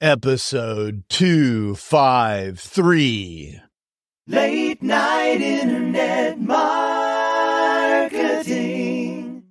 episode 253. Late night internet marketing.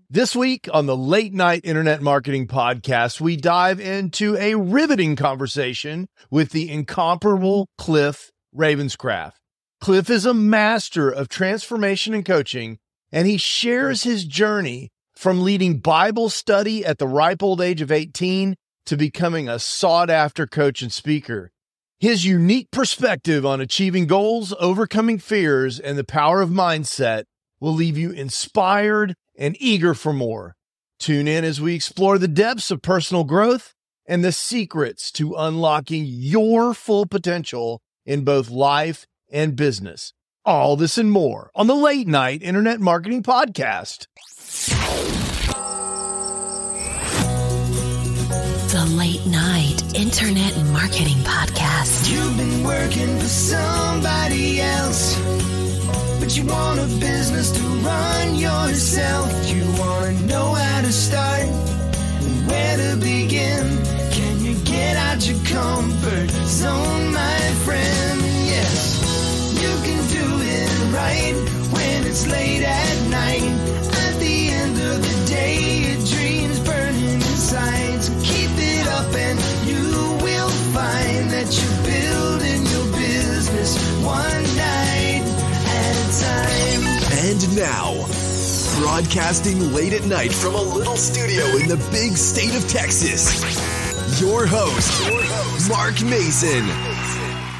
This week on the Late Night Internet Marketing Podcast, we dive into a riveting conversation with the incomparable Cliff Ravenscraft. Cliff is a master of transformation and coaching, and he shares his journey from leading Bible study at the ripe old age of 18 to becoming a sought after coach and speaker. His unique perspective on achieving goals, overcoming fears, and the power of mindset will leave you inspired and eager for more. Tune in as we explore the depths of personal growth and the secrets to unlocking your full potential in both life and business. All this and more on the Late Night Internet Marketing Podcast. Late Night Internet Marketing Podcast. You've been working for somebody else, but you want a business to run yourself. You want to know how to start, where to begin. Can you get out your comfort zone, my friend? Yes, you can do it right when it's late at night. And now, broadcasting late at night from a little studio in the big state of Texas, your host, Mark Mason.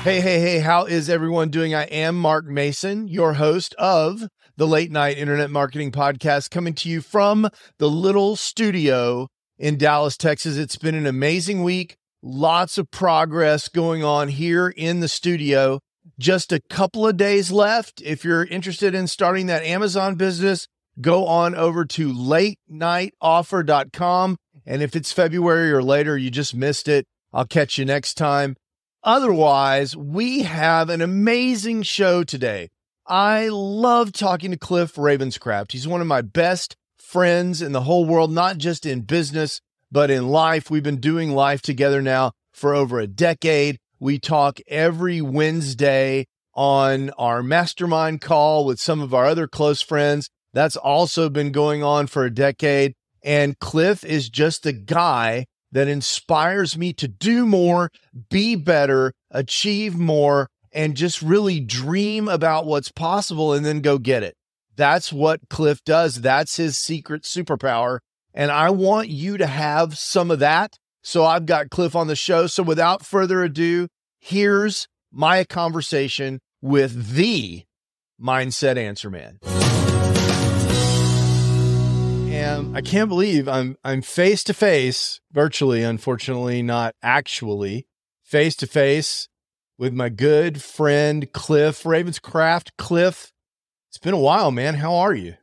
Hey, hey, hey, how is everyone doing? I am Mark Mason, your host of the Late Night Internet Marketing Podcast, coming to you from the little studio in Dallas, Texas. It's been an amazing week. Lots of progress going on here in the studio. Just a couple of days left. If you're interested in starting that Amazon business, go on over to latenightoffer.com. And if it's February or later, you just missed it, I'll catch you next time. Otherwise, we have an amazing show today. I love talking to Cliff Ravenscraft. He's one of my best friends in the whole world, not just in business, but in life. We've been doing life together now for over a decade. We talk every Wednesday on our mastermind call with some of our other close friends. That's also been going on for a decade. And Cliff is just the guy that inspires me to do more, be better, achieve more, and just really dream about what's possible and then go get it. That's what Cliff does. That's his secret superpower. And I want you to have some of that. So I've got Cliff on the show. So without further ado, here's my conversation with the Mindset Answer Man. And I can't believe I'm I'm face to face, virtually, unfortunately, not actually, face to face with my good friend Cliff Ravenscraft. Cliff, it's been a while, man. How are you?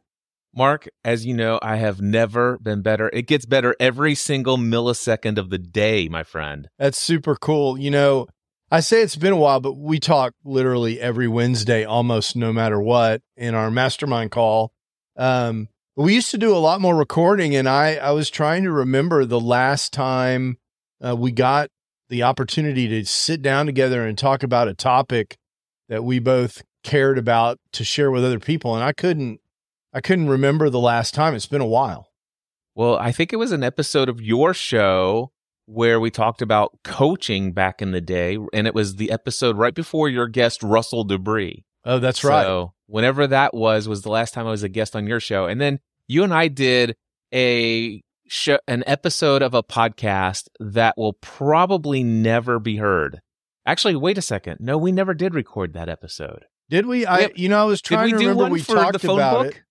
Mark, as you know, I have never been better. It gets better every single millisecond of the day, my friend. That's super cool. You know, I say it's been a while, but we talk literally every Wednesday, almost no matter what, in our mastermind call. Um, we used to do a lot more recording, and I I was trying to remember the last time uh, we got the opportunity to sit down together and talk about a topic that we both cared about to share with other people, and I couldn't I couldn't remember the last time. It's been a while. Well, I think it was an episode of your show where we talked about coaching back in the day, and it was the episode right before your guest Russell Dubree. Oh, that's right. So whenever that was was the last time I was a guest on your show, and then you and I did a show, an episode of a podcast that will probably never be heard. Actually, wait a second. No, we never did record that episode. Did we? I Yep. you know I was trying to remember one we for talked the phone about book? it.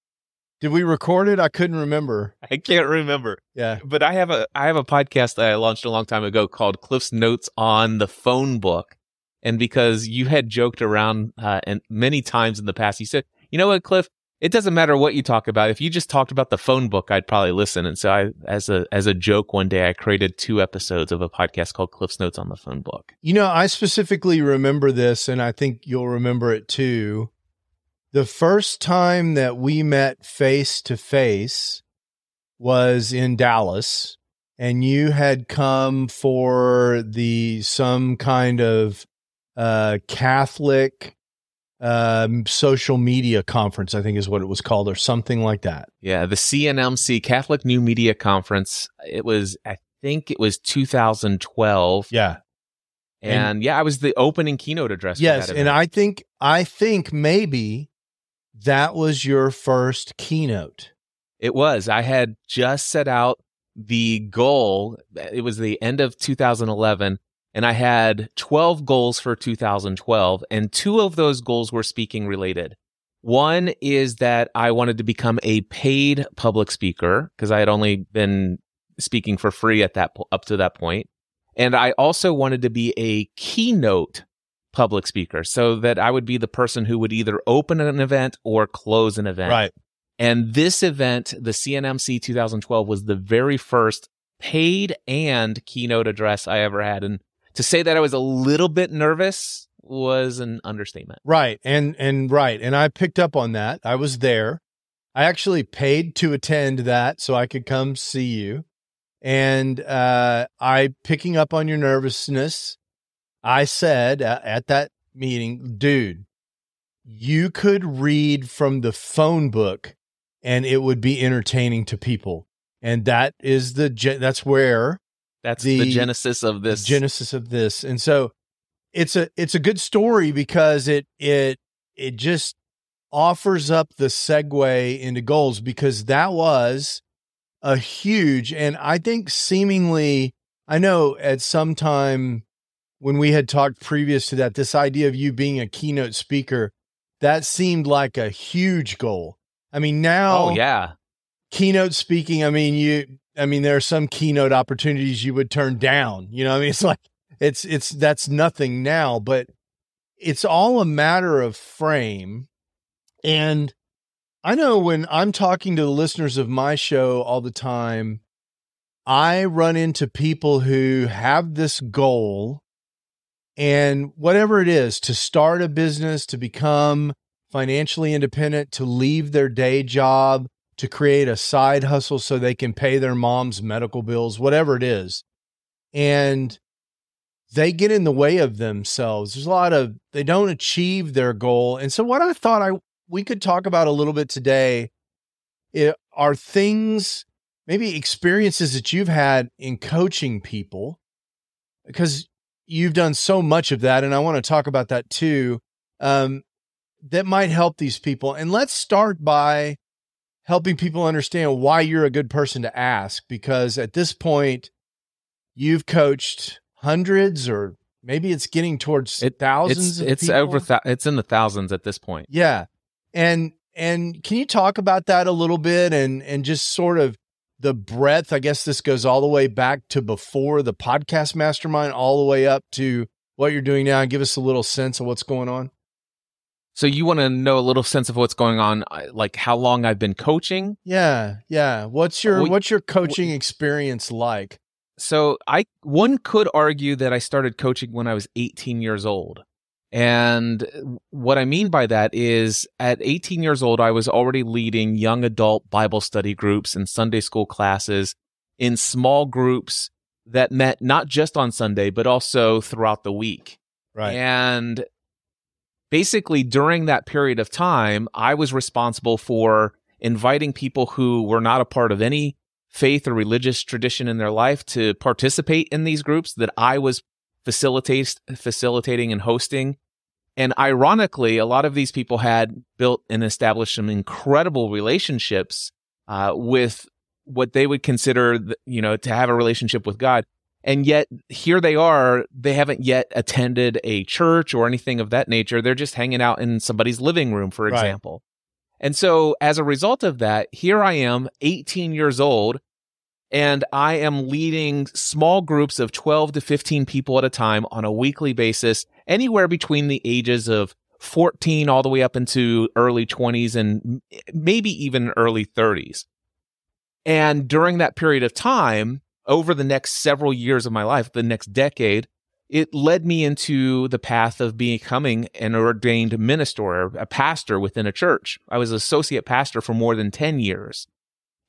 Did we record it? I couldn't remember. I can't remember. Yeah. But I have a I have a podcast that I launched a long time ago called Cliff's Notes on the Phone Book, and because you had joked around uh, and many times in the past, you said, "You know what, Cliff? It doesn't matter what you talk about. If you just talked about the phone book, I'd probably listen." And so, I, as a as a joke, one day I created two episodes of a podcast called Cliff's Notes on the Phone Book. You know, I specifically remember this, and I think you'll remember it too. The first time that we met face to face was in Dallas. and you had come for the some kind of uh, Catholic um, social media conference, I think is what it was called, or something like that. Yeah, the CNMC Catholic New Media Conference. It was, I think, it was 2012. Yeah. And, yeah, I was the opening keynote address. for Yes, and. I think I think maybe that was your first keynote. It was. I had just set out the goal. It was the end of 2011, and I had 12 goals for 2012, and two of those goals were speaking related. One is that I wanted to become a paid public speaker because I had only been speaking for free at that up to that point, and I also wanted to be a keynote public speaker so that I would be the person who would either open an event or close an event. Right. And this event, the CNMC 2012, was the very first paid and keynote address I ever had. And to say that I was a little bit nervous was an understatement. Right. And and right. And I picked up on that. I was there. I actually paid to attend that so I could come see you. And uh I picking up on your nervousness, I said uh, at that meeting, dude, you could read from the phone book and it would be entertaining to people. And that is the that's where That's The- the, genesis of this. genesis of this. And so it's a it's a good story because it it it just offers up the segue into goals because that was a huge and I think seemingly I know at some time when we had talked previous to that this idea of you being a keynote speaker that seemed like a huge goal. I mean now oh, yeah. keynote speaking, I mean, you, I mean, there are some keynote opportunities you would turn down. You know, I mean, it's like, it's, it's, that's nothing now, but it's all a matter of frame. And I know when I'm talking to the listeners of my show all the time, I run into people who have this goal and whatever it is to start a business, to become financially independent, to leave their day job, to create a side hustle so they can pay their mom's medical bills, whatever it is. And they get in the way of themselves. There's a lot of they don't achieve their goal. And so what I thought I we could talk about a little bit today are things maybe experiences that you've had in coaching people because you've done so much of that and I want to talk about that too. Um that might help these people. And let's start by helping people understand why you're a good person to ask because at this point you've coached hundreds or maybe it's getting towards It- thousands It's it's over. Th- it's in the thousands at this point. yeah and and can you talk about that a little bit and and just sort of the breadth i guess this goes all the way back to before the podcast mastermind all the way up to what you're doing now and give us a little sense of what's going on So you want to know a little sense of what's going on, uh, like how long I've been coaching. yeah yeah what's your Well, what's your coaching experience like So I one could argue that I started coaching when I was 18 years old. And what I mean by that is at 18 years old I was already leading young adult Bible study groups and Sunday school classes in small groups that met not just on Sunday but also throughout the week. right And basically, during that period of time, I was responsible for inviting people who were not a part of any faith or religious tradition in their life to participate in these groups that I was facilitate, facilitating and hosting. And ironically, a lot of these people had built and established some incredible relationships uh, with what they would consider, you know, to have a relationship with God. And yet here they are, they haven't yet attended a church or anything of that nature. They're just hanging out in somebody's living room, for Right. example. And so as a result of that, here I am, 18 years old, and I am leading small groups of 12 to 15 people at a time on a weekly basis, anywhere between the ages of 14 all the way up into early 20s and maybe even early 30s. And during that period of time, over the next several years of my life, the next decade, it led me into the path of becoming an ordained minister, a pastor within a church. I was associate pastor for more than 10 years.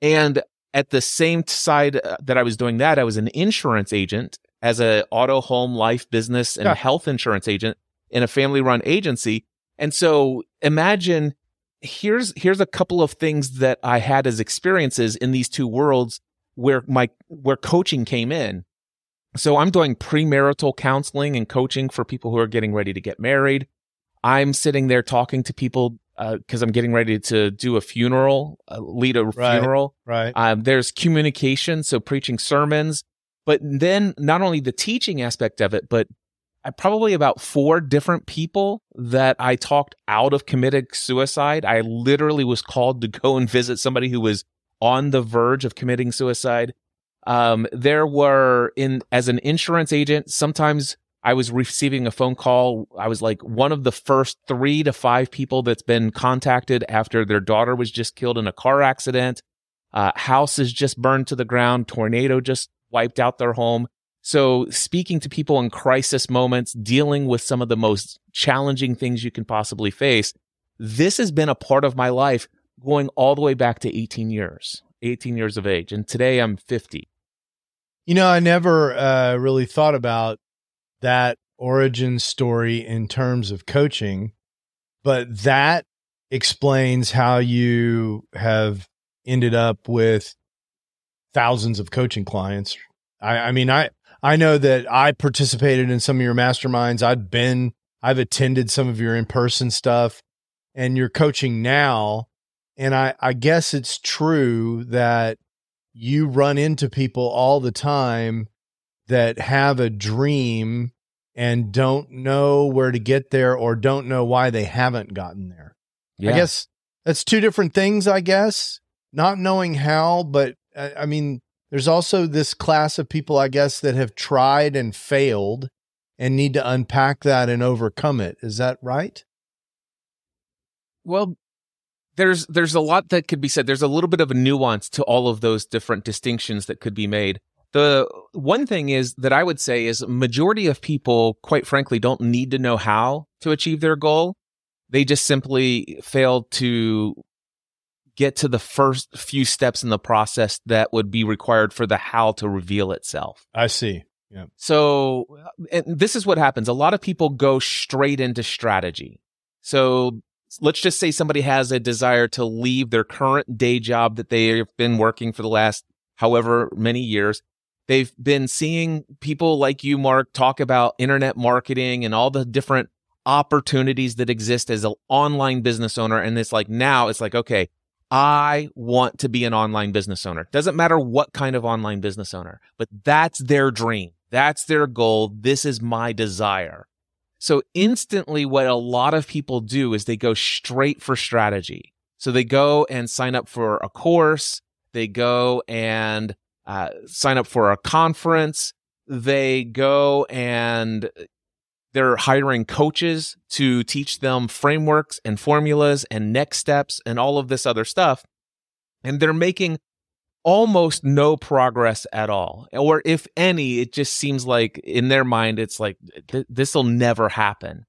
And at the same side uh, that I was doing that, I was an insurance agent as a auto, home, life, business, and Yeah. health insurance agent in a family run agency. And so imagine here's here's a couple of things that I had as experiences in these two worlds where my where coaching came in. So I'm doing premarital counseling and coaching for people who are getting ready to get married. I'm sitting there talking to people because I'm getting ready to do a funeral, uh, lead a Right. funeral. Right. Um, there's communication, so preaching sermons, but then not only the teaching aspect of it, but I probably about four different people that I talked out of committing suicide. I literally was called to go and visit somebody who was on the verge of committing suicide. Um, there were in as an insurance agent, sometimes I was receiving a phone call. I was like one of the first three to five people that's been contacted after their daughter was just killed in a car accident. Uh, house is just burned to the ground. Tornado just wiped out their home. So speaking to people in crisis moments, dealing with some of the most challenging things you can possibly face. This has been a part of my life going all the way back to 18 years, 18 years of age. And today I'm 50. You know, I never uh, really thought about that origin story in terms of coaching, but that explains how you have ended up with thousands of coaching clients. I, I mean, I I know that I participated in some of your masterminds. I've been, I've attended some of your in person stuff, and you're coaching now. And I, I guess it's true that you run into people all the time that have a dream and don't know where to get there or don't know why they haven't gotten there. I guess that's two different things, I guess. Not knowing how, but uh, I mean, there's also this class of people, I guess, that have tried and failed and need to unpack that and overcome it. Is that right? Well, there's there's a lot that could be said. There's a little bit of a nuance to all of those different distinctions that could be made. The one thing is that I would say is majority of people, quite frankly, don't need to know how to achieve their goal. They just simply fail to get to the first few steps in the process that would be required for the how to reveal itself. I see. Yeah. So, and this is what happens. A lot of people go straight into strategy. So, let's just say somebody has a desire to leave their current day job that they've been working for the last however many years. They've been seeing people like you, Mark, talk about internet marketing and all the different opportunities that exist as an online business owner. And it's like now it's like, okay, I want to be an online business owner. Doesn't matter what kind of online business owner, but that's their dream. That's their goal. This is my desire. So instantly what a lot of people do is they go straight for strategy. So they go and sign up for a course. They go and uh, sign up for a conference. They go and they're hiring coaches to teach them frameworks and formulas and next steps and all of this other stuff. And they're making almost no progress at all. Or if any, it just seems like in their mind, it's like th- this will never happen.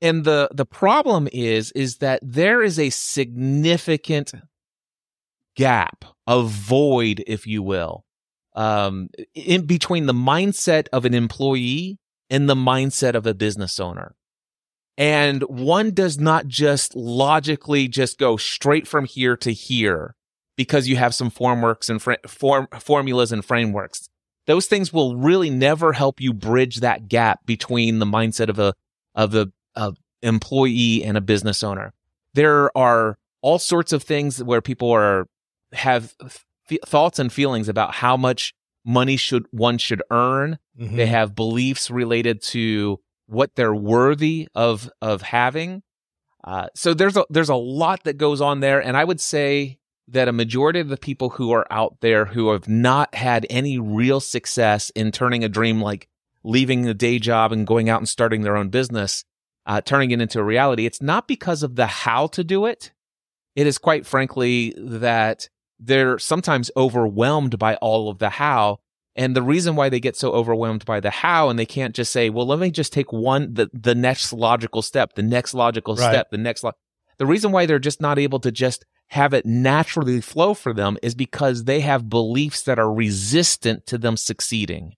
And the, the problem is, is that there is a significant gap, a void, if you will, um, in between the mindset of an employee and the mindset of a business owner. And one does not just logically just go straight from here to here because you have some formworks and fr- form formulas and frameworks. Those things will really never help you bridge that gap between the mindset of a of a, a employee and a business owner. There are all sorts of things where people are have th- thoughts and feelings about how much money should one should earn. Mhm. They have beliefs related to what they're worthy of of having. Uh, so there's a there's a lot that goes on there, and I would say that a majority of the people who are out there who have not had any real success in turning a dream like leaving the day job and going out and starting their own business, uh, turning it into a reality, it's not because of the how to do it. It is quite frankly that they're sometimes overwhelmed by all of the how. And the reason why they get so overwhelmed by the how and they can't just say, well, let me just take one, the, the next logical step, the next logical Right. step, the next, lo-. the reason why they're just not able to just have it naturally flow for them is because they have beliefs that are resistant to them succeeding.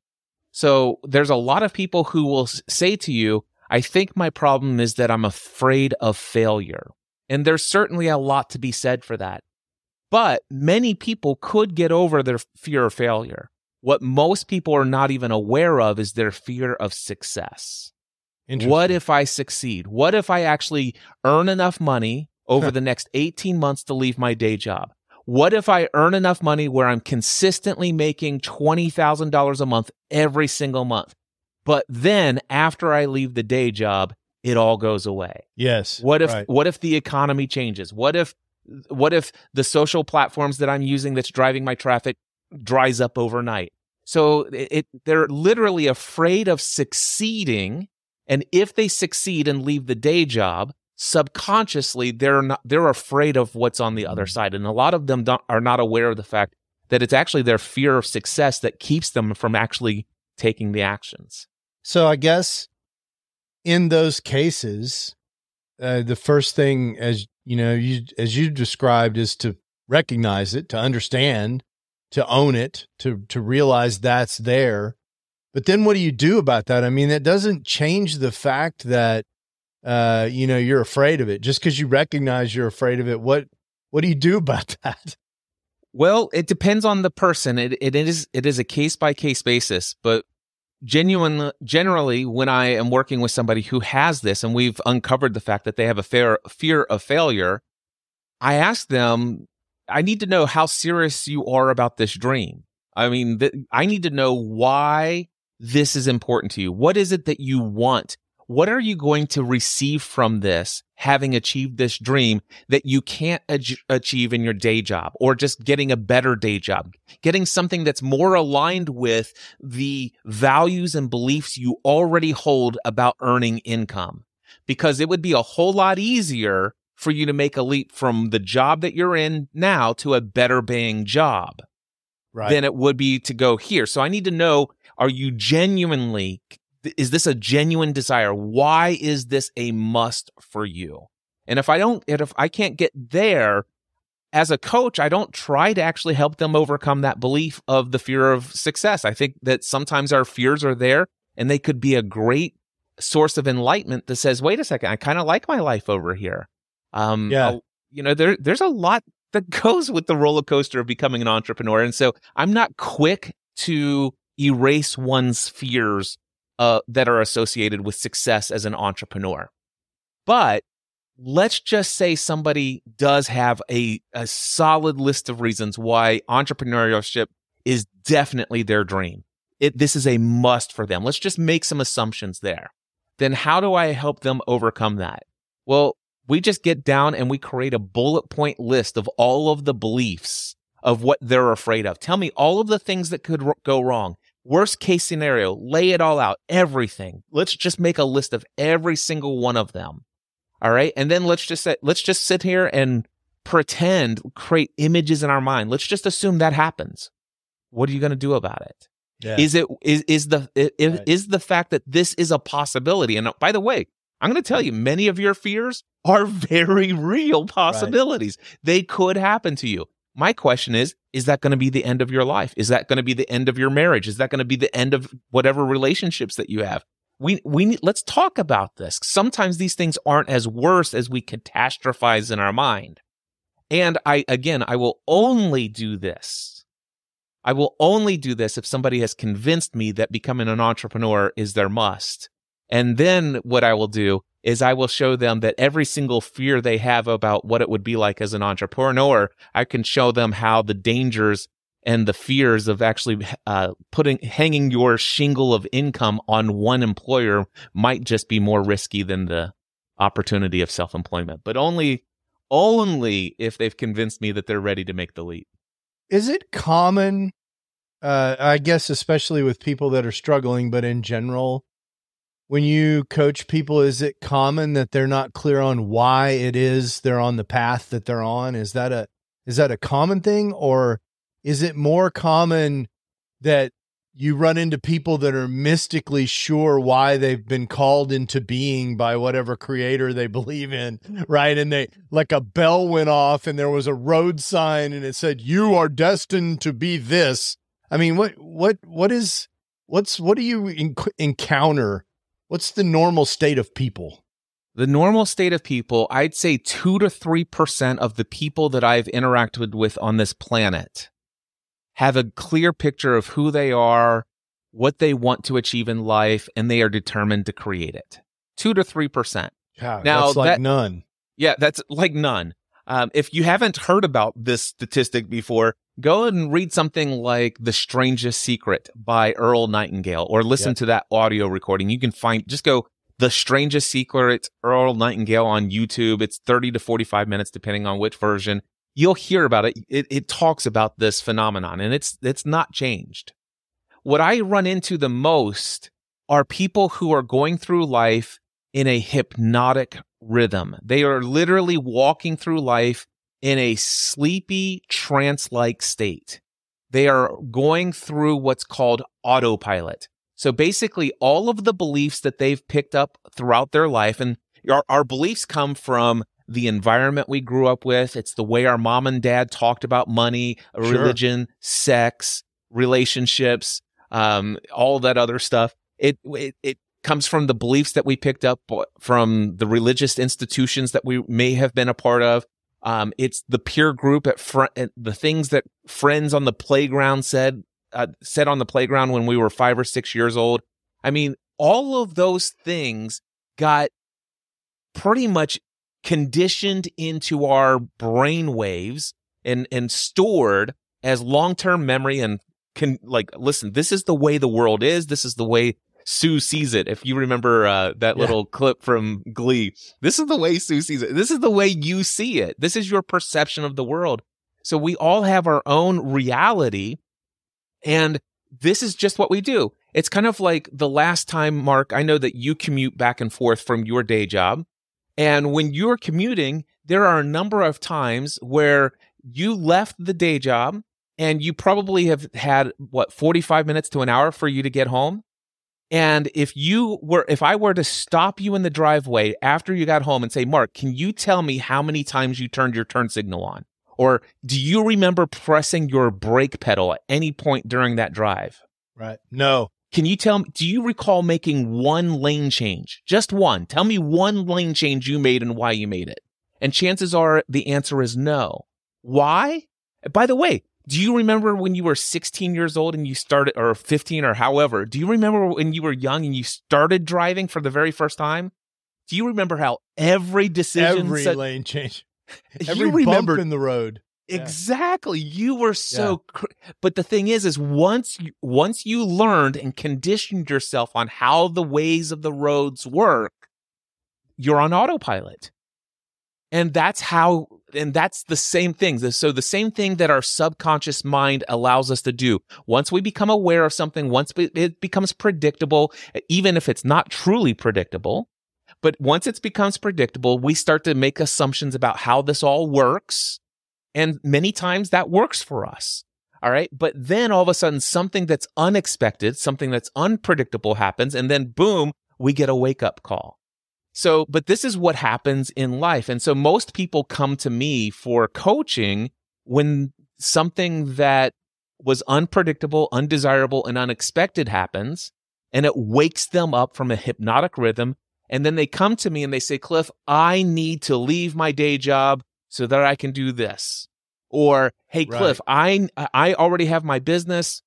So there's a lot of people who will say to you, I think my problem is that I'm afraid of failure. And there's certainly a lot to be said for that. But many people could get over their fear of failure. What most people are not even aware of is their fear of success. What if I succeed? What if I actually earn enough money over the next 18 months to leave my day job? What if I earn enough money where I'm consistently making $20,000 a month every single month? But then after I leave the day job, it all goes away. Yes. What if right. what if the economy changes? What if what if the social platforms that I'm using that's driving my traffic dries up overnight? So it, it they're literally afraid of succeeding and if they succeed and leave the day job, subconsciously they're not they're afraid of what's on the other side and a lot of them don't, are not aware of the fact that it's actually their fear of success that keeps them from actually taking the actions. So I guess in those cases, uh, the first thing, as you know, you as you described, is to recognize it, to understand, to own it, to to realize that's there. But then, what do you do about that? I mean, that doesn't change the fact that uh, you know you're afraid of it. Just because you recognize you're afraid of it, what what do you do about that? Well, it depends on the person. It it is it is a case by case basis, but genuine generally when I am working with somebody who has this and we've uncovered the fact that they have a fair fear of failure, I ask them, I need to know how serious you are about this dream. I mean, th- I need to know why this is important to you. What is it that you want? What are you going to receive from this, having achieved this dream that you can't ach- achieve in your day job or just getting a better day job, getting something that's more aligned with the values and beliefs you already hold about earning income? Because it would be a whole lot easier for you to make a leap from the job that you're in now to a better paying job Right. than it would be to go here. So I need to know are you genuinely is this a genuine desire? Why is this a must for you? And if I don't if I can't get there as a coach, I don't try to actually help them overcome that belief of the fear of success. I think that sometimes our fears are there and they could be a great source of enlightenment that says, wait a second, I kind of like my life over here. Um, Yeah. You know, there, there's a lot that goes with the roller coaster of becoming an entrepreneur. And so I'm not quick to erase one's fears uh, that are associated with success as an entrepreneur. But let's just say somebody does have a, a solid list of reasons why entrepreneurship is definitely their dream. It, this is a must for them. Let's just make some assumptions there. Then how do I help them overcome that? Well, we just get down and we create a bullet point list of all of the beliefs of what they're afraid of. Tell me all of the things that could go wrong. Worst case scenario, lay it all out, everything. Let's just make a list of every single one of them. All right. And then let's just say, let's just sit here and pretend, create images in our mind. Let's just assume that happens. What are you going to do about it? Yeah. Is it is is the is, Right. is the fact that this is a possibility? And by the way, I'm going to tell you, many of your fears are very real possibilities. They could happen to you. My question is: Is that going to be the end of your life? Is that going to be the end of your marriage? Is that going to be the end of whatever relationships that you have? We we let's talk about this. Sometimes these things aren't as worse as we catastrophize in our mind. And I again, I will only do this I will only do this if somebody has convinced me that becoming an entrepreneur is their must. And then what I will do is I will show them that every single fear they have about what it would be like as an entrepreneur, I can show them how the dangers and the fears of actually uh, putting hanging your shingle of income on one employer might just be more risky than the opportunity of self-employment. But only only if they've convinced me that they're ready to make the leap. Is it common, uh, I guess, especially with people that are struggling, but in general, when you coach people, is it common that they're not clear on why it is they're on the path that they're on? Is that a is that a common thing, or is it more common that you run into people that are mystically sure why they've been called into being by whatever creator they believe in, right? And they like a bell went off and there was a road sign and it said, You are destined to be this. I mean, what, what, what is, what's, what do you enc- encounter? What's the normal state of people? The normal state of people, I'd say two to 3% of the people that I've interacted with on this planet have a clear picture of who they are, what they want to achieve in life, and they are determined to create it. Two to 3%. Yeah, Now, that's like that- none. Yeah, that's like none. Um, if you haven't heard about this statistic before, go and read something like The Strangest Secret by Earl Nightingale or listen Yeah. to that audio recording. You can find, just go The Strangest Secret, Earl Nightingale on YouTube. It's 30 to 45 minutes, depending on which version. You'll hear about it. It, it talks about this phenomenon and it's, it's not changed. What I run into the most are people who are going through life in a hypnotic rhythm. They are literally walking through life in a sleepy, trance like state. They are going through what's called autopilot. So basically, all of the beliefs that they've picked up throughout their life, and our, our beliefs come from the environment we grew up with. It's the way our mom and dad talked about money, Sure. religion, sex, relationships, um, all that other stuff. It, it, it comes from the beliefs that we picked up from the religious institutions that we may have been a part of. Um, it's the peer group at front, the things that friends on the playground said, uh, said on the playground when we were five or six years old. I mean, all of those things got pretty much conditioned into our brain waves and, and stored as long-term memory and can like, listen, this is the way the world is. This is the way Sue sees it. If you remember uh, that Yeah. little clip from Glee, this is the way Sue sees it. This is the way you see it. This is your perception of the world. So we all have our own reality, and this is just what we do. It's kind of like the last time, Mark, I know that you commute back and forth from your day job. And when you're commuting, there are a number of times where you left the day job and you probably have had what 45 minutes to an hour for you to get home. And if you were, if I were to stop you in the driveway after you got home and say, Mark, can you tell me how many times you turned your turn signal on? Or do you remember pressing your brake pedal at any point during that drive? Right. No. Can you tell me, do you recall making one lane change? Just one. Tell me one lane change you made and why you made it. And chances are the answer is no. Why? By the way, do you remember when you were 16 years old and you started, or 15 or however, do you remember when you were young and you started driving for the very first time? Do you remember how every decision Every said- lane change. You Every bump remembered- in the road. Yeah. Exactly. You were so cr- but the thing is is once you, once you learned and conditioned yourself on how the ways of the roads work, you're on autopilot. And that's how and that's the same thing. So the same thing that our subconscious mind allows us to do. Once we become aware of something, once it- becomes predictable, even if it's not truly predictable, but once it becomes predictable, we start to make assumptions about how this all works. And many times that works for us. All right. But then all of a sudden, something that's unexpected, something that's unpredictable happens. And then boom, we get a wake up call. So, but this is what happens in life. And so most people come to me for coaching when something that was unpredictable, undesirable, and unexpected happens, and it wakes them up from a hypnotic rhythm. And then they come to me and they say, Cliff, I need to leave my day job so that I can do this. Or, hey, Right. Cliff, I, I already have my business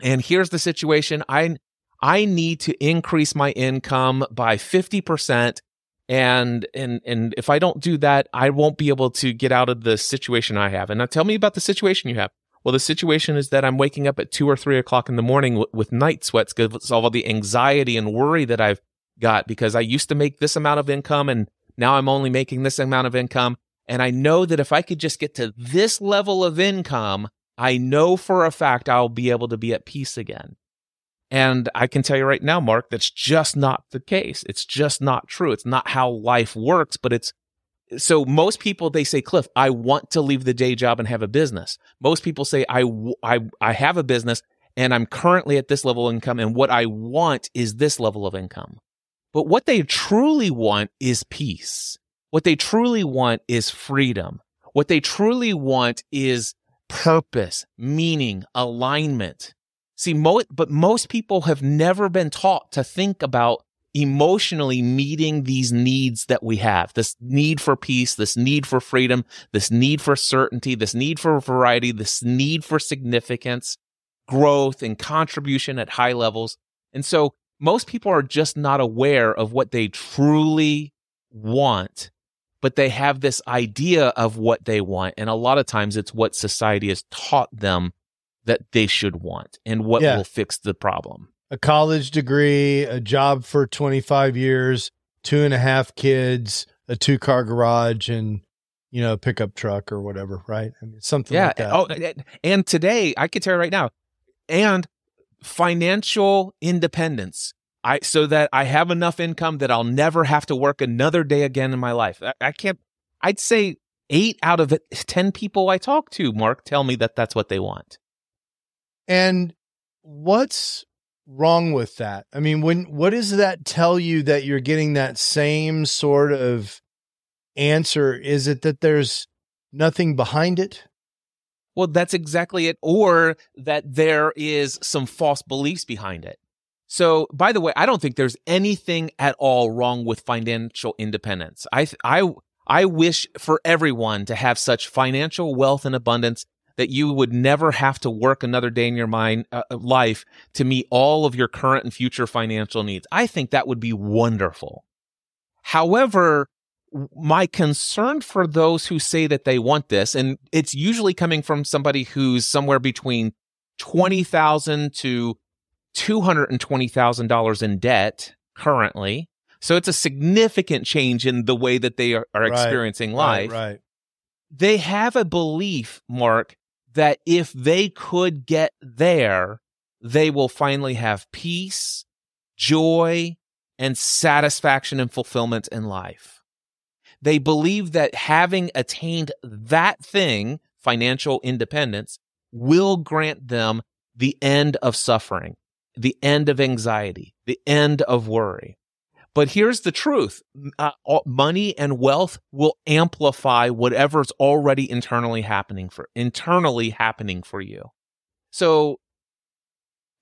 and here's the situation. I, I need to increase my income by 50%. And, and, and if I don't do that, I won't be able to get out of the situation I have. And now tell me about the situation you have. Well, the situation is that I'm waking up at two or three o'clock in the morning w- with night sweats because of all the anxiety and worry that I've got because I used to make this amount of income and now I'm only making this amount of income. And I know that if I could just get to this level of income, I know for a fact I'll be able to be at peace again. And I can tell you right now, Mark, that's just not the case. It's just not true. It's not how life works, but it's so most people they say cliff i want to leave the day job and have a business most people say I, I, I have a business and I'm currently at this level of income and what I want is this level of income. But what they truly want is peace. What they truly want is freedom. What they truly want is purpose, meaning, alignment. See, mo- but most people have never been taught to think about emotionally meeting these needs that we have this need for peace, this need for freedom, this need for certainty, this need for variety, this need for significance, growth, and contribution at high levels. And so most people are just not aware of what they truly want, but they have this idea of what they want. And a lot of times it's what society has taught them that they should want and what Yeah. will fix the problem. a college degree, a job for 25 years, two and a half kids, a two car garage, and, you know, a pickup truck or whatever, right? I mean, something yeah. like that. Oh, and- and today I could tell you right now, and financial independence. I so that I have enough income that I'll never have to work another day again in my life. I, I can't. I'd say eight out of ten people I talk to, Mark, tell me that that's what they want. And what's wrong with that? I mean, when what does that tell you that you're getting that same sort of answer? Is it that there's nothing behind it? Well, that's exactly it. Or that there is some false beliefs behind it. So, by the way, I don't think there's anything at all wrong with financial independence. I, I, I wish for everyone to have such financial wealth and abundance that you would never have to work another day in your mind, uh, life to meet all of your current and future financial needs. I think that would be wonderful. However, my concern for those who say that they want this, and it's usually coming from somebody who's somewhere between twenty thousand to two hundred and twenty thousand dollars in debt currently. So it's a significant change in the way that they are, are Right, experiencing life. Right, right. They have a belief, Mark, that if they could get there, they will finally have peace, joy, and satisfaction and fulfillment in life. They believe that having attained that thing, financial independence, will grant them the end of suffering, the end of anxiety, the end of worry. But here's the truth uh, money and wealth will amplify whatever's already internally happening for internally happening for you. So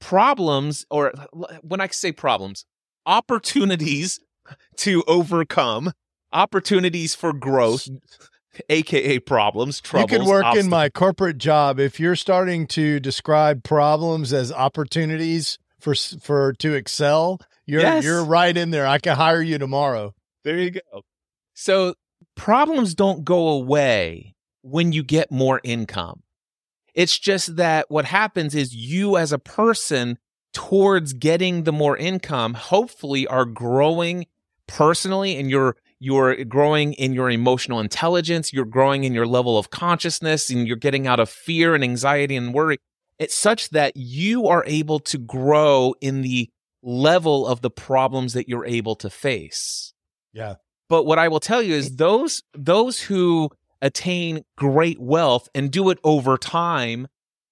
problems or when I say problems, opportunities to overcome, opportunities for growth, aka problems, troubles. you could work in my corporate job if you're starting to describe problems as opportunities for for to excel. You're Yes. you're right in there. I can hire you tomorrow. There you go. So problems don't go away when you get more income. It's just that what happens is you as a person towards getting the more income hopefully are growing personally and you're you're growing in your emotional intelligence, you're growing in your level of consciousness and you're getting out of fear and anxiety and worry. It's such that you are able to grow in the level of the problems that you're able to face. Yeah. But what I will tell you is those those who attain great wealth and do it over time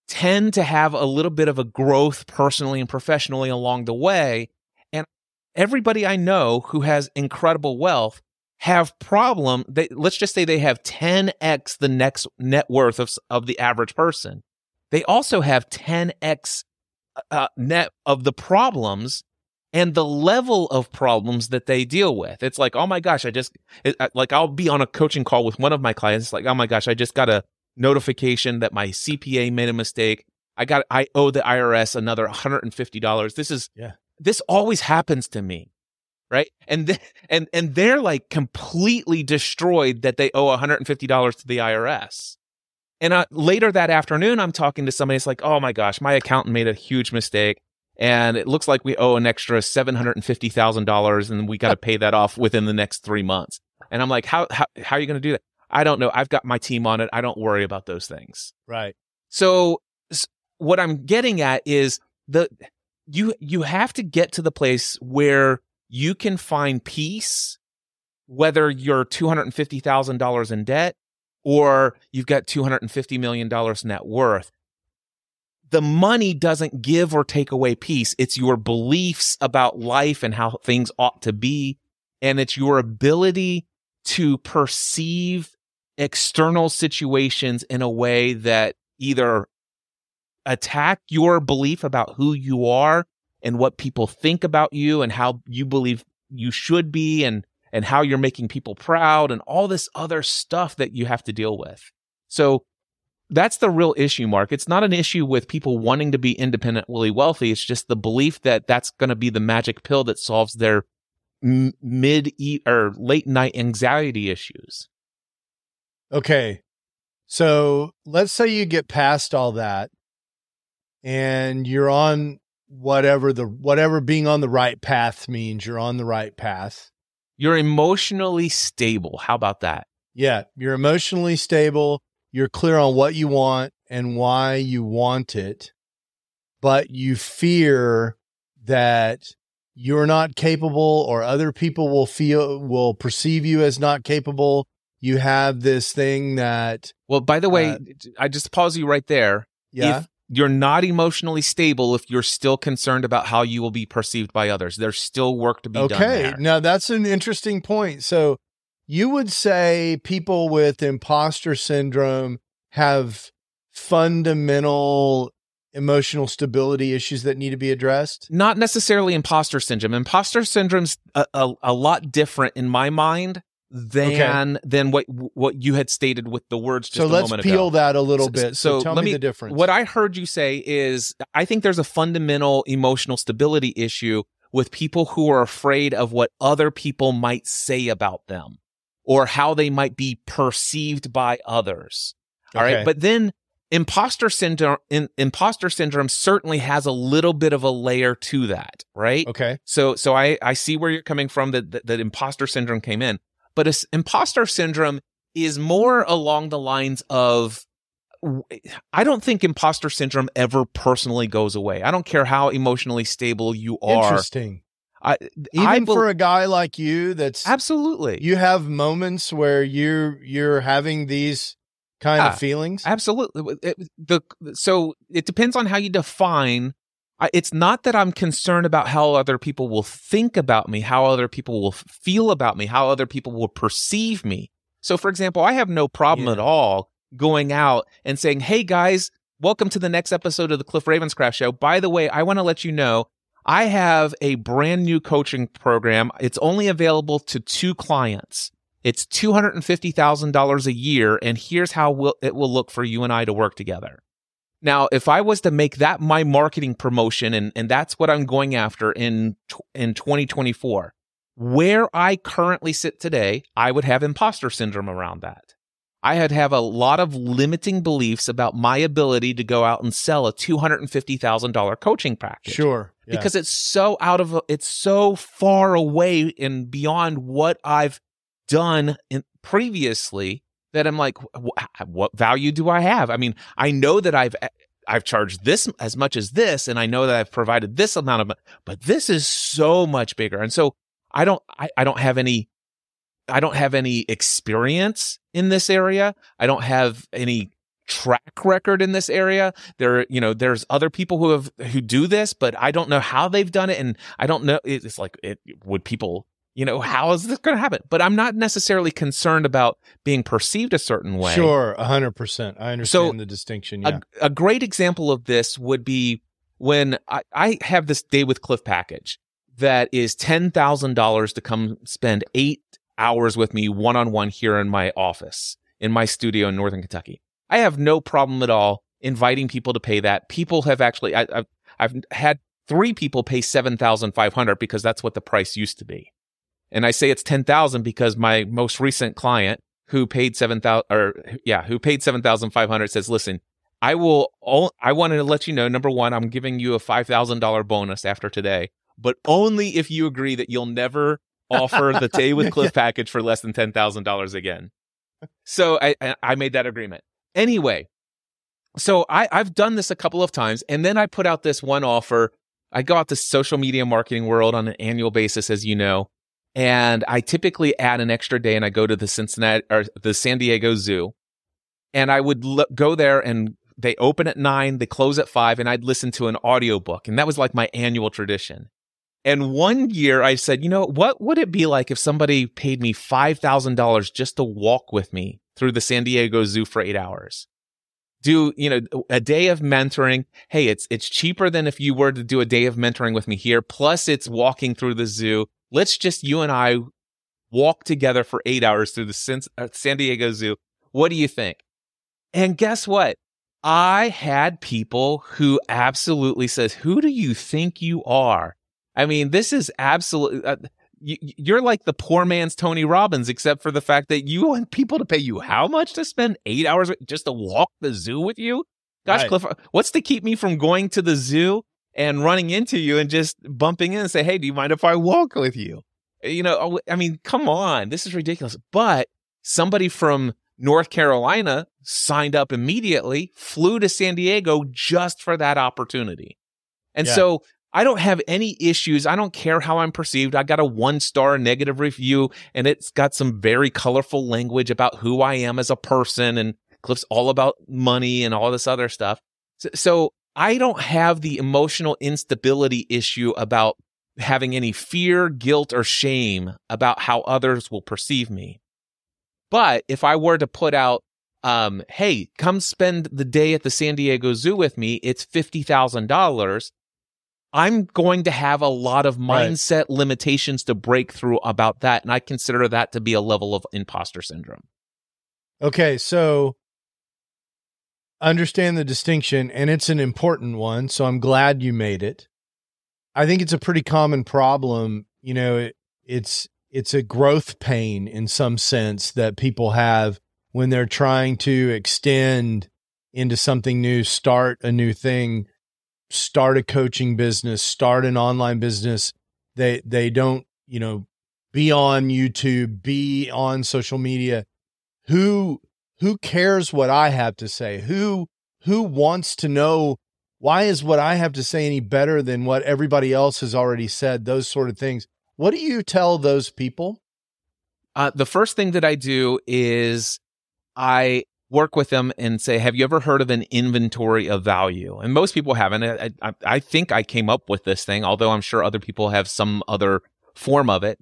tend to have a little bit of a growth personally and professionally along the way. And everybody I know who has incredible wealth have problem they let's just say they have 10x the next net worth of of the average person. They also have 10x uh, net of the problems and the level of problems that they deal with. It's like, oh my gosh, I just it, like I'll be on a coaching call with one of my clients. Like, oh my gosh, I just got a notification that my CPA made a mistake. I got I owe the IRS another $150. This is Yeah. This always happens to me. Right. And th- and and they're like completely destroyed that they owe $150 to the IRS. And uh, later that afternoon, I'm talking to somebody. It's like, oh my gosh, my accountant made a huge mistake and it looks like we owe an extra seven hundred and fifty thousand dollars, and we got to pay that off within the next three months. And I'm like, how how how are you going to do that? I don't know. I've got my team on it. I don't worry about those things. Right. So s- what I'm getting at is the you you have to get to the place where you can find peace, whether you're two hundred and fifty thousand dollars in debt or you've got two hundred and fifty million dollars net worth the money doesn't give or take away peace. It's your beliefs about life and how things ought to be. And it's your ability to perceive external situations in a way that either attack your belief about who you are and what people think about you and how you believe you should be and and how you're making people proud and all this other stuff that you have to deal with. So that's the real issue, Mark. It's not an issue with people wanting to be independently wealthy. It's just the belief that that's going to be the magic pill that solves their mid e- or late night anxiety issues. Okay. So let's say you get past all that and you're on whatever the whatever being on the right path means you're on the right path. You're emotionally stable. How about that? Yeah, you're emotionally stable, you're clear on what you want and why you want it, but you fear that you're not capable or other people will feel will perceive you as not capable. You have this thing that Well, by the way, Uh, I just pause you right there. yeah. If you're not emotionally stable if you're still concerned about how you will be perceived by others. There's still work to be done okay. Now that's an interesting point. So you would say people with imposter syndrome have fundamental emotional stability issues that need to be addressed? Not necessarily imposter syndrome. Imposter syndrome's a, a, a lot different in my mind than than what what you had stated with the words just So a let's peel ago. that a little So- bit. So, so tell let me, me- the difference. What I heard you say is I think there's a fundamental emotional stability issue with people who are afraid of what other people might say about them or how they might be perceived by others. All right. Okay. But then imposter syndrome in, imposter syndrome certainly has a little bit of a layer to that, right? okay. So so I I see where you're coming from that that, that imposter syndrome came in. But a imposter syndrome is more along the lines of I don't think imposter syndrome ever personally goes away. I don't care how emotionally stable you are. Interesting. I, Even I bel- for a guy like you that's absolutely. you have moments where you're you're having these kind Ah, of feelings. Absolutely. It- the so it depends on how you define. I, it's not that I'm concerned about how other people will think about me, how other people will feel about me, how other people will perceive me. So, for example, I have no problem Yeah. at all going out and saying, "Hey guys, welcome to the next episode of the Cliff Ravenscraft Show." By the way, I want to let you know I have a brand new coaching program. It's only available to two clients. It's $250,000 a year, and here's how will, it will look for you and I to work together. Now, if I was to make that my marketing promotion, and, and that's what I'm going after in, in 2024, where I currently sit today, I would have imposter syndrome around that. I had have a lot of limiting beliefs about my ability to go out and sell a $250,000 coaching package Sure. Yeah. because it's so out of it's so far away and beyond what I've done in previously that I'm like wh- what value do I have? I mean, I know that I've eh, I've charged this as much as this and I know that I've provided this amount of but this is so much bigger. And so I don't I, I don't have any I don't have any experience in this area. I don't have any track record in this area. There, you know, there's other people who have who do this, but I don't know how they've done it, and I don't know. It's like, it, would people, you know, how is this going to happen? But I'm not necessarily concerned about being perceived a certain way. Sure, hundred percent. I understand the distinction. Yeah. A, a great example of this would be when I, I have this day with Cliff package that is ten thousand dollars to come spend eight hours with me one on one here in my office in my studio in Northern Kentucky. I have no problem at all inviting people to pay that. People have actually I, I've I've had three people pay seven thousand five hundred because that's what the price used to be, and I say it's ten thousand because my most recent client who paid seven thousand or yeah who paid seven thousand five hundred says, listen. I will. All, I wanted to let you know. Number one, I'm giving you a five thousand dollar bonus after today, but only if you agree that you'll never offer the day with Cliff package for less than ten thousand dollars again. So I I- I made that agreement anyway. So I I've done this a couple of times, and then I put out this one offer. I go out to social media marketing world on an annual basis, as you know, and I typically add an extra day, and I go to the Cincinnati or the San Diego Zoo, and I would l- go there and they open at nine, they close at five, and I'd listen to an audiobook. And that was like my annual tradition. And one year I said, you know, what would it be like if somebody paid me $5,000 just to walk with me through the San Diego Zoo for eight hours? Do, you know, a day of mentoring. Hey, it's, it's cheaper than if you were to do a day of mentoring with me here. Plus it's walking through the zoo. Let's just you and I walk together for eight hours through the uh, San Diego Zoo. What do you think? And guess what? I had people who absolutely says, who do you think you are? I mean, this is absolutely, uh, you, are like the poor man's Tony Robbins, except for the fact that you want people to pay you how much to spend eight hours just to walk the zoo with you? Gosh, right. Cliff, what's to keep me from going to the zoo and running into you and just bumping in and say, hey, do you mind if I walk with you? Eh, you know, oh, I mean, come on, this is ridiculous. But somebody from North Carolina signed up immediately, flew to San Diego just for that opportunity. And yeah. so I don't have any issues. I don't care how I'm perceived. I got a one star negative review and it's got some very colorful language about who I am as a person and Cliff's all about money and all this other stuff. So, so I don't have the emotional instability issue about having any fear, guilt, or shame about how others will perceive me. But if I were to put out, um, hey, come spend the day at the San Diego Zoo with me, it's $50,000. I'm going to have a lot of mindset right. limitations to break through about that. And I consider that to be a level of imposter syndrome. Okay. So understand the distinction, and it's an important one. So I'm glad you made it. I think it's a pretty common problem. You know, it, it's it's a growth pain in some sense that people have when they're trying to extend into something new, start a new thing, start a coaching business, start an online business. They they don't, you know, be on YouTube, be on social media. Who who cares what I have to say? Who who wants to know why is what I have to say any better than what everybody else has already said? Those sort of things. What do you tell those people? Uh, the first thing that I do is I work with them and say, "Have you ever heard of an inventory of value?" And most people haven't. I, I, I think I came up with this thing, although I'm sure other people have some other form of it.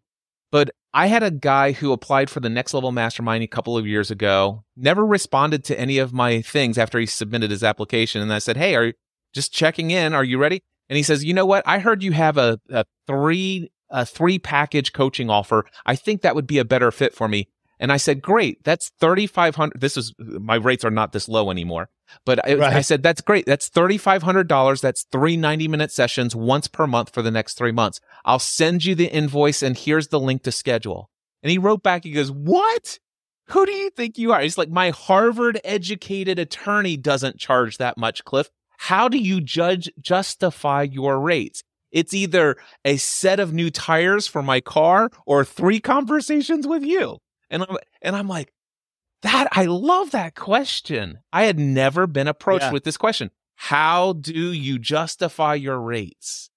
But I had a guy who applied for the Next Level Mastermind a couple of years ago, never responded to any of my things after he submitted his application. And I said, Hey, are you just checking in. Are you ready? And he says, you know what? I heard you have a, a three, a three package coaching offer. I think that would be a better fit for me. And I said, great. That's 3,500. This is my rates are not this low anymore, but I, right. I said, that's great. That's $3,500. That's three 90 minute sessions once per month for the next three months. I'll send you the invoice and here's the link to schedule. And he wrote back, he goes, what? Who do you think you are? He's like, my Harvard educated attorney doesn't charge that much, Cliff. How do you judge justify your rates? It's either a set of new tires for my car or three conversations with you. And I'm and I'm like, that I love that question. I had never been approached yeah. with this question. How do you justify your rates?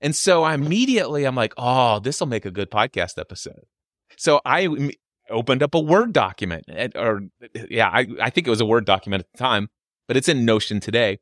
And so I immediately I'm like, oh, this will make a good podcast episode. So I opened up a Word document, eh, or yeah, I, I think it was a Word document at the time, but it's in Notion today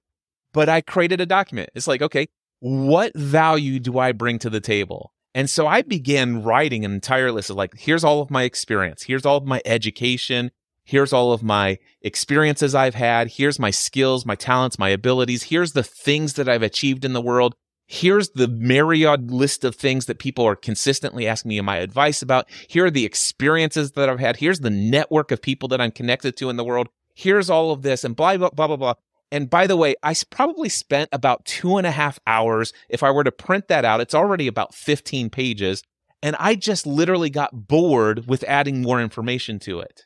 but I created a document. It's like, okay, what value do I bring to the table? And so I began writing an entire list of like, here's all of my experience. Here's all of my education. Here's all of my experiences I've had. Here's my skills, my talents, my abilities. Here's the things that I've achieved in the world. Here's the myriad list of things that people are consistently asking me my advice about. Here are the experiences that I've had. Here's the network of people that I'm connected to in the world. Here's all of this and blah, blah, blah, blah, blah. And by the way, I probably spent about two and a half hours. If I were to print that out, it's already about 15 pages. And I just literally got bored with adding more information to it.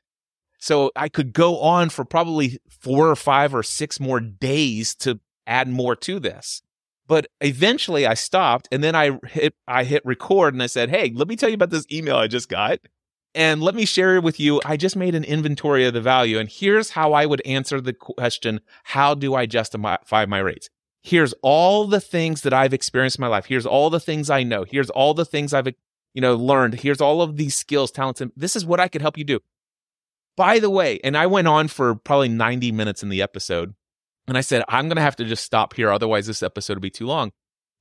So I could go on for probably four or five or six more days to add more to this. But eventually I stopped and then I hit I hit record and I said, "Hey, let me tell you about this email I just got." And let me share it with you, I just made an inventory of the value. And here's how I would answer the question How do I justify my rates? Here's all the things that I've experienced in my life. Here's all the things I know. Here's all the things I've you know learned. Here's all of these skills, talents, and this is what I could help you do. By the way, and I went on for probably 90 minutes in the episode. And I said, I'm going to have to just stop here. Otherwise, this episode will be too long.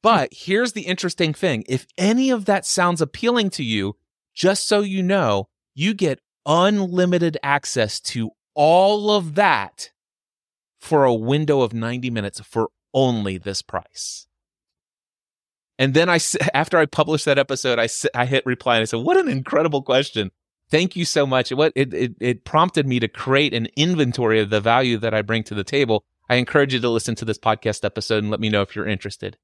But here's the interesting thing if any of that sounds appealing to you, just so you know, you get unlimited access to all of that for a window of 90 minutes for only this price. And then I, after I published that episode, I, I hit reply and I said, "What an incredible question! Thank you so much. What it, it it prompted me to create an inventory of the value that I bring to the table. I encourage you to listen to this podcast episode and let me know if you're interested."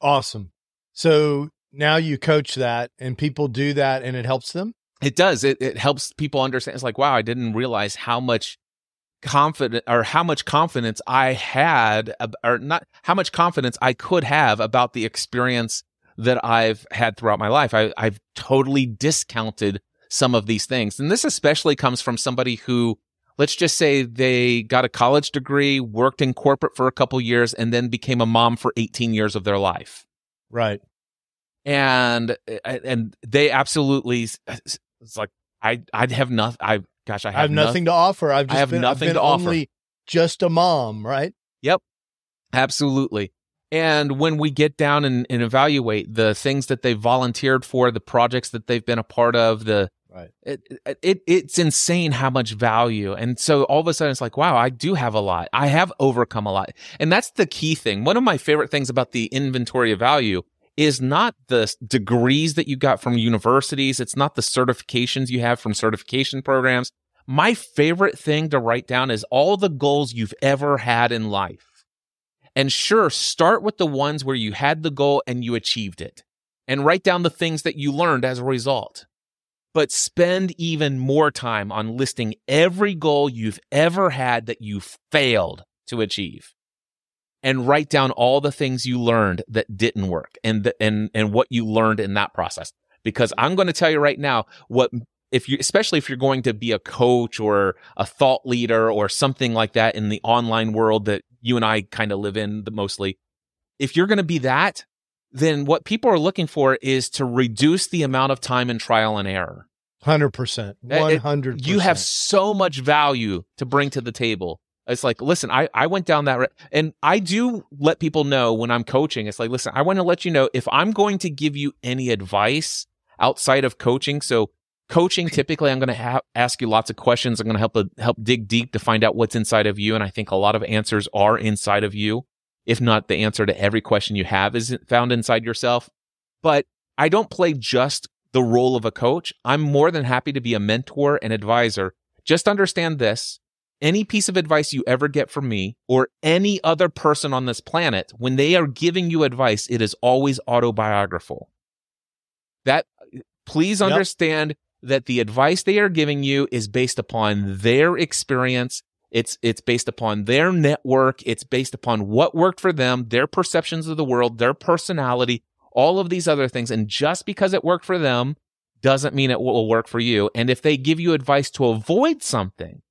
Awesome. So now you coach that, and people do that, and it helps them. It does. It it helps people understand. It's like, wow, I didn't realize how much confident or how much confidence I had or not how much confidence I could have about the experience that I've had throughout my life. I, I've totally discounted some of these things. And this especially comes from somebody who, let's just say they got a college degree, worked in corporate for a couple years, and then became a mom for 18 years of their life. Right. And, eh, eh, and they absolutely, eh, it's like, I, I'd have nothing. I gosh, I have, I have nothing to offer. I've just I have been, nothing to offer. only just a mom, right? Yep, absolutely. And when we get down and, and, evaluate the things that they've volunteered for, the projects that they've been a part of, the right, it, it it's insane how much value. And so all of a sudden, it's like, wow, I do have a lot. I have overcome a lot, and that's the key thing. One of my favorite things about the inventory of value is not the degrees that you got from universities. It's not the certifications you have from certification programs. My favorite thing to write down is all the goals you've ever had in life. And sure, start with the ones where you had the goal and you achieved it and write down the things that you learned as a result. But spend even more time on listing every goal you've ever had that you failed to achieve and write down all the things you learned that didn't work and the, and and what you learned in that process. Because I'm going to tell you right now what if you especially if you're going to be a coach or a thought leader or something like that in the online world that you and I kind of live in the mostly if you're going to be that then what people are looking for is to reduce the amount of time in trial and error. 100% 100% you have so much value to bring to the table it's like, listen, I, I went down that, and I do let people know when I'm coaching. It's like, listen, I want to let you know if I'm going to give you any advice outside of coaching. So coaching, typically, I'm going to ha- ask you lots of questions. I'm going to help uh, help dig deep to find out what's inside of you, and I think a lot of answers are inside of you. If not, the answer to every question you have is found inside yourself. But I don't play just the role of a coach. I'm more than happy to be a mentor and advisor. Just understand this any piece of advice you ever get from me or any other person on this planet, when they are giving you advice, it is always autobiographical. That please yep. understand that the advice they are giving you is based upon their experience. It's it's based upon their network. It's based upon what worked for them, their perceptions of the world, their personality, all of these other things. And just because it worked for them doesn't mean it will work for you. And if they give you advice to avoid something,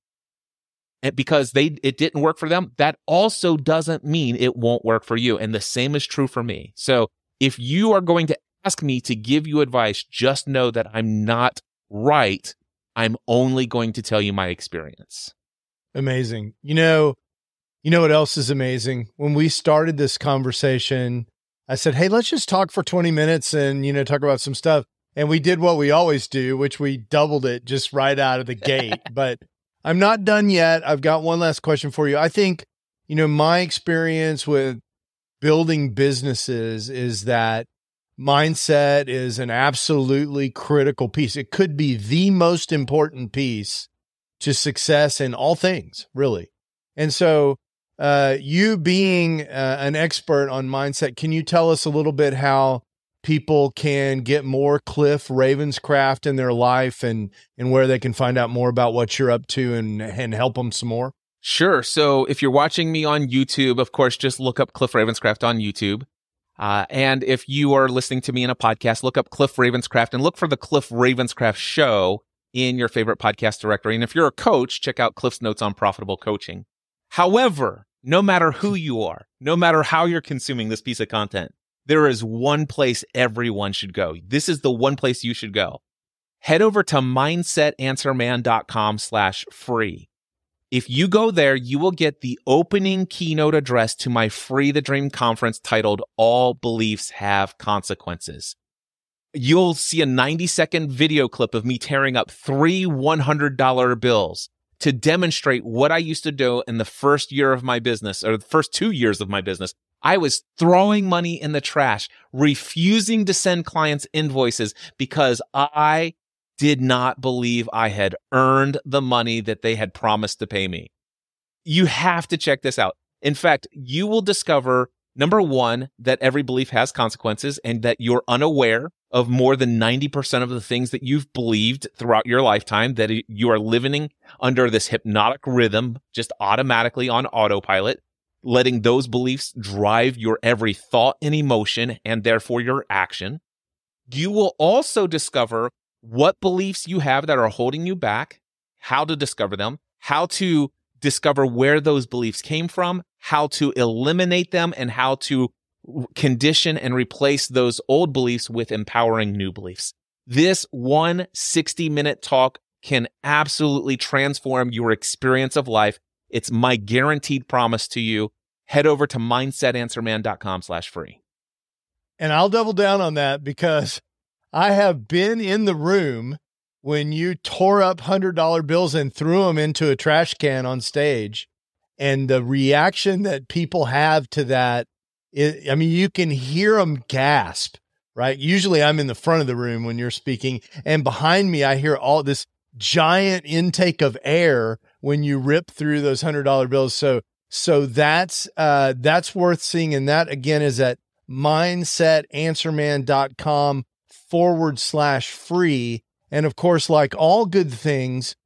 because they it didn't work for them, that also doesn't mean it won't work for you. And the same is true for me. So if you are going to ask me to give you advice, just know that I'm not right. I'm only going to tell you my experience. Amazing. You know, you know what else is amazing? When we started this conversation, I said, "Hey, let's just talk for 20 minutes and, you know, talk about some stuff." And we did what we always do, which we doubled it just right out of the gate. but I'm not done yet. I've got one last question for you. I think, you know, my experience with building businesses is that mindset is an absolutely critical piece. It could be the most important piece to success in all things, really. And so, uh, you being uh, an expert on mindset, can you tell us a little bit how people can get more Cliff Ravenscraft in their life and and where they can find out more about what you're up to and and help them some more? Sure. So if you're watching me on YouTube, of course, just look up Cliff Ravenscraft on YouTube. Uh, and if you are listening to me in a podcast, look up Cliff Ravenscraft and look for the Cliff Ravenscraft show in your favorite podcast directory. And if you're a coach, check out Cliff's notes on profitable coaching. However, no matter who you are, no matter how you're consuming this piece of content, there is one place everyone should go. This is the one place you should go. Head over to mindsetanswerman.com slash free. If you go there, you will get the opening keynote address to my Free the Dream conference titled All Beliefs Have Consequences. You'll see a 90 second video clip of me tearing up three $100 bills to demonstrate what I used to do in the first year of my business or the first two years of my business. I was throwing money in the trash, refusing to send clients invoices because I did not believe I had earned the money that they had promised to pay me. You have to check this out. In fact, you will discover number one, that every belief has consequences and that you're unaware of more than 90% of the things that you've believed throughout your lifetime, that you are living under this hypnotic rhythm, just automatically on autopilot, letting those beliefs drive your every thought and emotion and therefore your action. You will also discover what beliefs you have that are holding you back, how to discover them, how to discover where those beliefs came from, how to eliminate them, and how to condition and replace those old beliefs with empowering new beliefs. This one 60 minute talk can absolutely transform your experience of life. It's my guaranteed promise to you. Head over to mindsetanswerman.com slash free. And I'll double down on that because I have been in the room when you tore up $100 bills and threw them into a trash can on stage. And the reaction that people have to that, it, I mean, you can hear them gasp, right? Usually I'm in the front of the room when you're speaking, and behind me, I hear all this giant intake of air when you rip through those $100 bills. So, so that's, uh, that's worth seeing. And that again is at mindsetanswerman.com forward slash free. And of course, like all good things,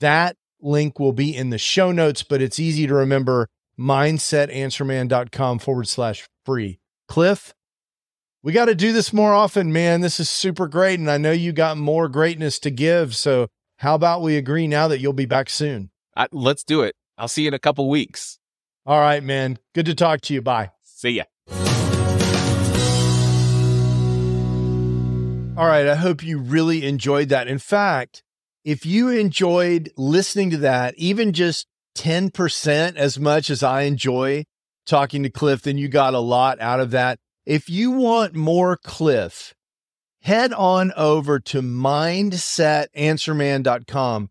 that link will be in the show notes, but it's easy to remember mindsetanswerman.com forward slash free. Cliff, we got to do this more often, man. This is super great. And I know you got more greatness to give. So how about we agree now that you'll be back soon? I, let's do it. I'll see you in a couple weeks. All right, man. Good to talk to you. Bye. See ya. All right. I hope you really enjoyed that. In fact, if you enjoyed listening to that, even just 10% as much as I enjoy talking to Cliff, then you got a lot out of that. If you want more Cliff, head on over to mindsetanswerman.com.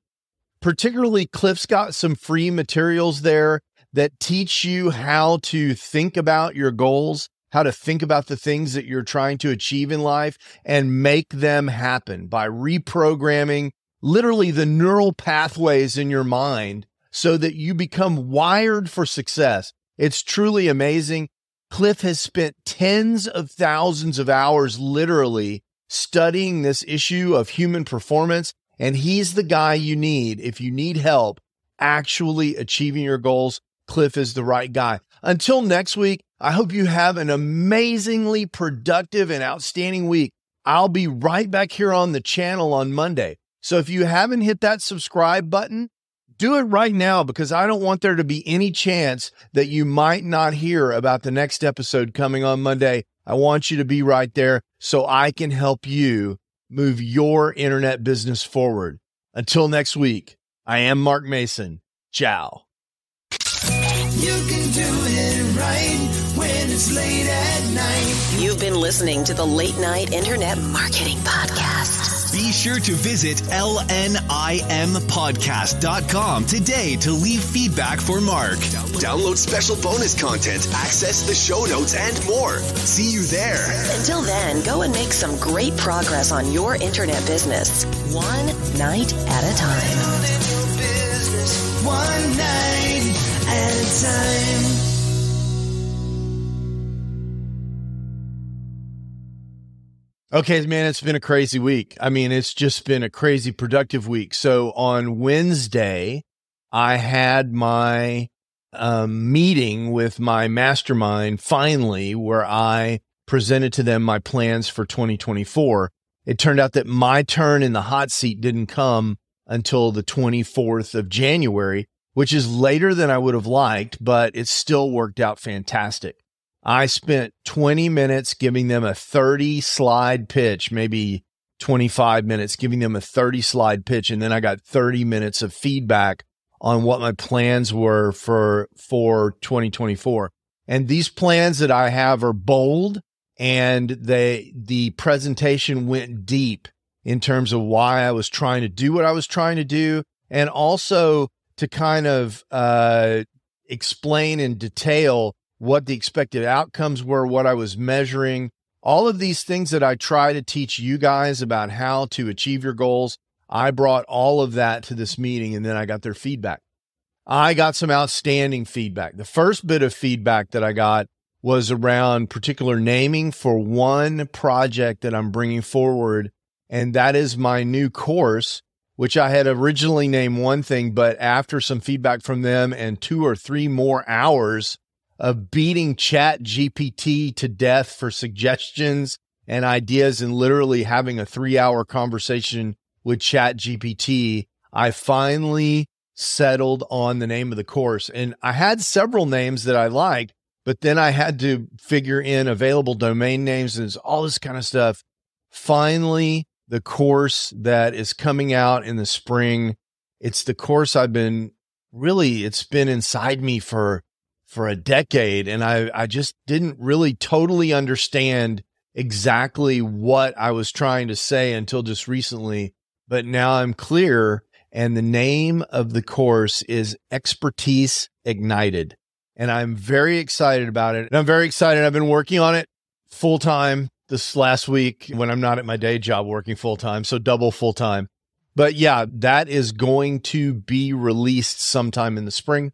Particularly, Cliff's got some free materials there that teach you how to think about your goals how to think about the things that you're trying to achieve in life and make them happen by reprogramming literally the neural pathways in your mind so that you become wired for success. It's truly amazing. Cliff has spent tens of thousands of hours literally studying this issue of human performance. And he's the guy you need if you need help actually achieving your goals. Cliff is the right guy. Until next week, I hope you have an amazingly productive and outstanding week. I'll be right back here on the channel on Monday. So if you haven't hit that subscribe button, do it right now because I don't want there to be any chance that you might not hear about the next episode coming on Monday. I want you to be right there so I can help you move your internet business forward. Until next week, I am Mark Mason. Ciao. You can do it right when it's late at night. You've been listening to the Late Night Internet Marketing Podcast. Be sure to visit lnimpodcast.com today to leave feedback for Mark. Download special bonus content, access the show notes, and more. See you there. Until then, go and make some great progress on your internet business, one night at a time. Business one night at a time. Okay, man, it's been a crazy week. I mean, it's just been a crazy productive week. So on Wednesday, I had my um, meeting with my mastermind finally, where I presented to them my plans for 2024. It turned out that my turn in the hot seat didn't come until the 24th of January, which is later than I would have liked, but it still worked out fantastic. I spent 20 minutes giving them a 30 slide pitch, maybe 25 minutes giving them a 30 slide pitch. And then I got 30 minutes of feedback on what my plans were for for 2024. And these plans that I have are bold and they the presentation went deep in terms of why I was trying to do what I was trying to do and also to kind of uh, explain in detail what the expected outcomes were, what I was measuring, all of these things that I try to teach you guys about how to achieve your goals. I brought all of that to this meeting and then I got their feedback. I got some outstanding feedback. The first bit of feedback that I got was around particular naming for one project that I'm bringing forward. And that is my new course, which I had originally named one thing, but after some feedback from them and two or three more hours of beating chat GPT to death for suggestions and ideas and literally having a three hour conversation with chat GPT, I finally settled on the name of the course. And I had several names that I liked, but then I had to figure in available domain names and all this kind of stuff. Finally, the course that is coming out in the spring, it's the course I've been really, it's been inside me for, for a decade. And I, I just didn't really totally understand exactly what I was trying to say until just recently. But now I'm clear and the name of the course is Expertise Ignited. And I'm very excited about it. And I'm very excited. I've been working on it full time this last week when I'm not at my day job working full time. So double full time. But yeah, that is going to be released sometime in the spring.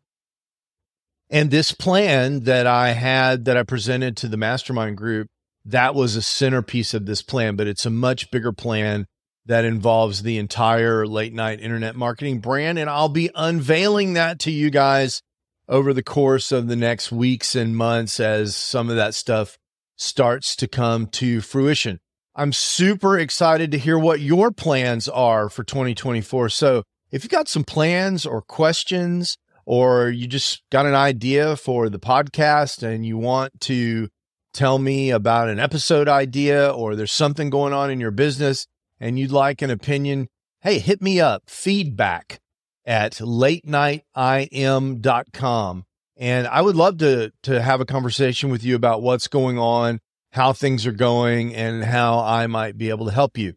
And this plan that I had that I presented to the mastermind group, that was a centerpiece of this plan, but it's a much bigger plan that involves the entire late night internet marketing brand. And I'll be unveiling that to you guys over the course of the next weeks and months as some of that stuff starts to come to fruition. I'm super excited to hear what your plans are for 2024. So if you've got some plans or questions, or you just got an idea for the podcast and you want to tell me about an episode idea, or there's something going on in your business and you'd like an opinion, hey, hit me up, feedback at latenightim.com. And I would love to, to have a conversation with you about what's going on, how things are going, and how I might be able to help you.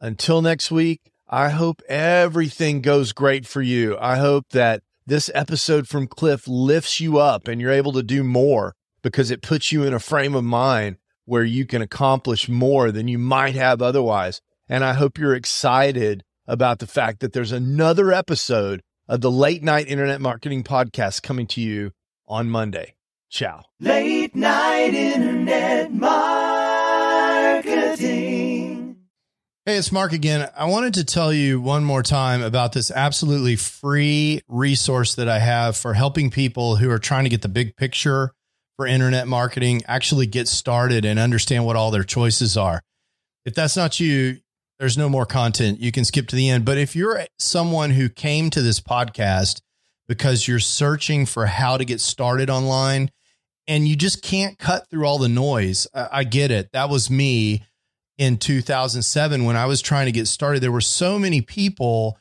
Until next week, I hope everything goes great for you. I hope that this episode from Cliff lifts you up and you're able to do more because it puts you in a frame of mind where you can accomplish more than you might have otherwise. And I hope you're excited about the fact that there's another episode of the Late Night Internet Marketing Podcast coming to you on Monday. Ciao. Late night internet marketing. Hey, it's Mark again. I wanted to tell you one more time about this absolutely free resource that I have for helping people who are trying to get the big picture for internet marketing actually get started and understand what all their choices are. If that's not you, there's no more content. You can skip to the end. But if you're someone who came to this podcast because you're searching for how to get started online and you just can't cut through all the noise, I, get it. That was me in 2007 when I was trying to get started. There were so many people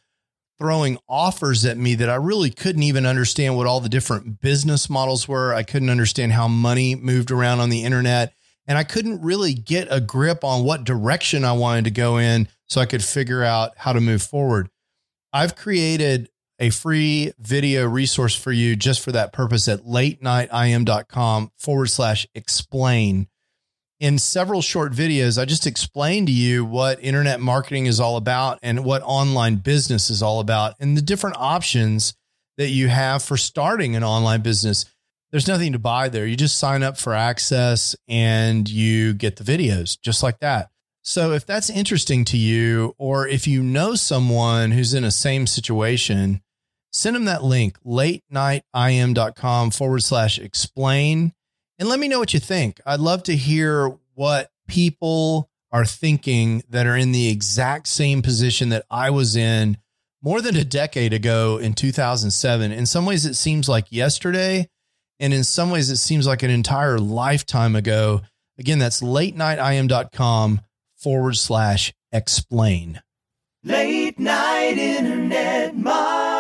throwing offers at me that I really couldn't even understand what all the different business models were. I couldn't understand how money moved around on the internet. And I couldn't really get a grip on what direction I wanted to go in so I could figure out how to move forward. I've created a free video resource for you just for that purpose at latenightim.com forward slash explain in several short videos, I just explained to you what internet marketing is all about and what online business is all about and the different options that you have for starting an online business. There's nothing to buy there. You just sign up for access and you get the videos just like that. So if that's interesting to you, or if you know someone who's in a same situation, send them that link, latenightim.com forward slash explain and let me know what you think. I'd love to hear what people are thinking that are in the exact same position that I was in more than a decade ago in 2007. In some ways, it seems like yesterday. And in some ways, it seems like an entire lifetime ago. Again, that's latenightim.com forward slash explain. Late night internet. Daily.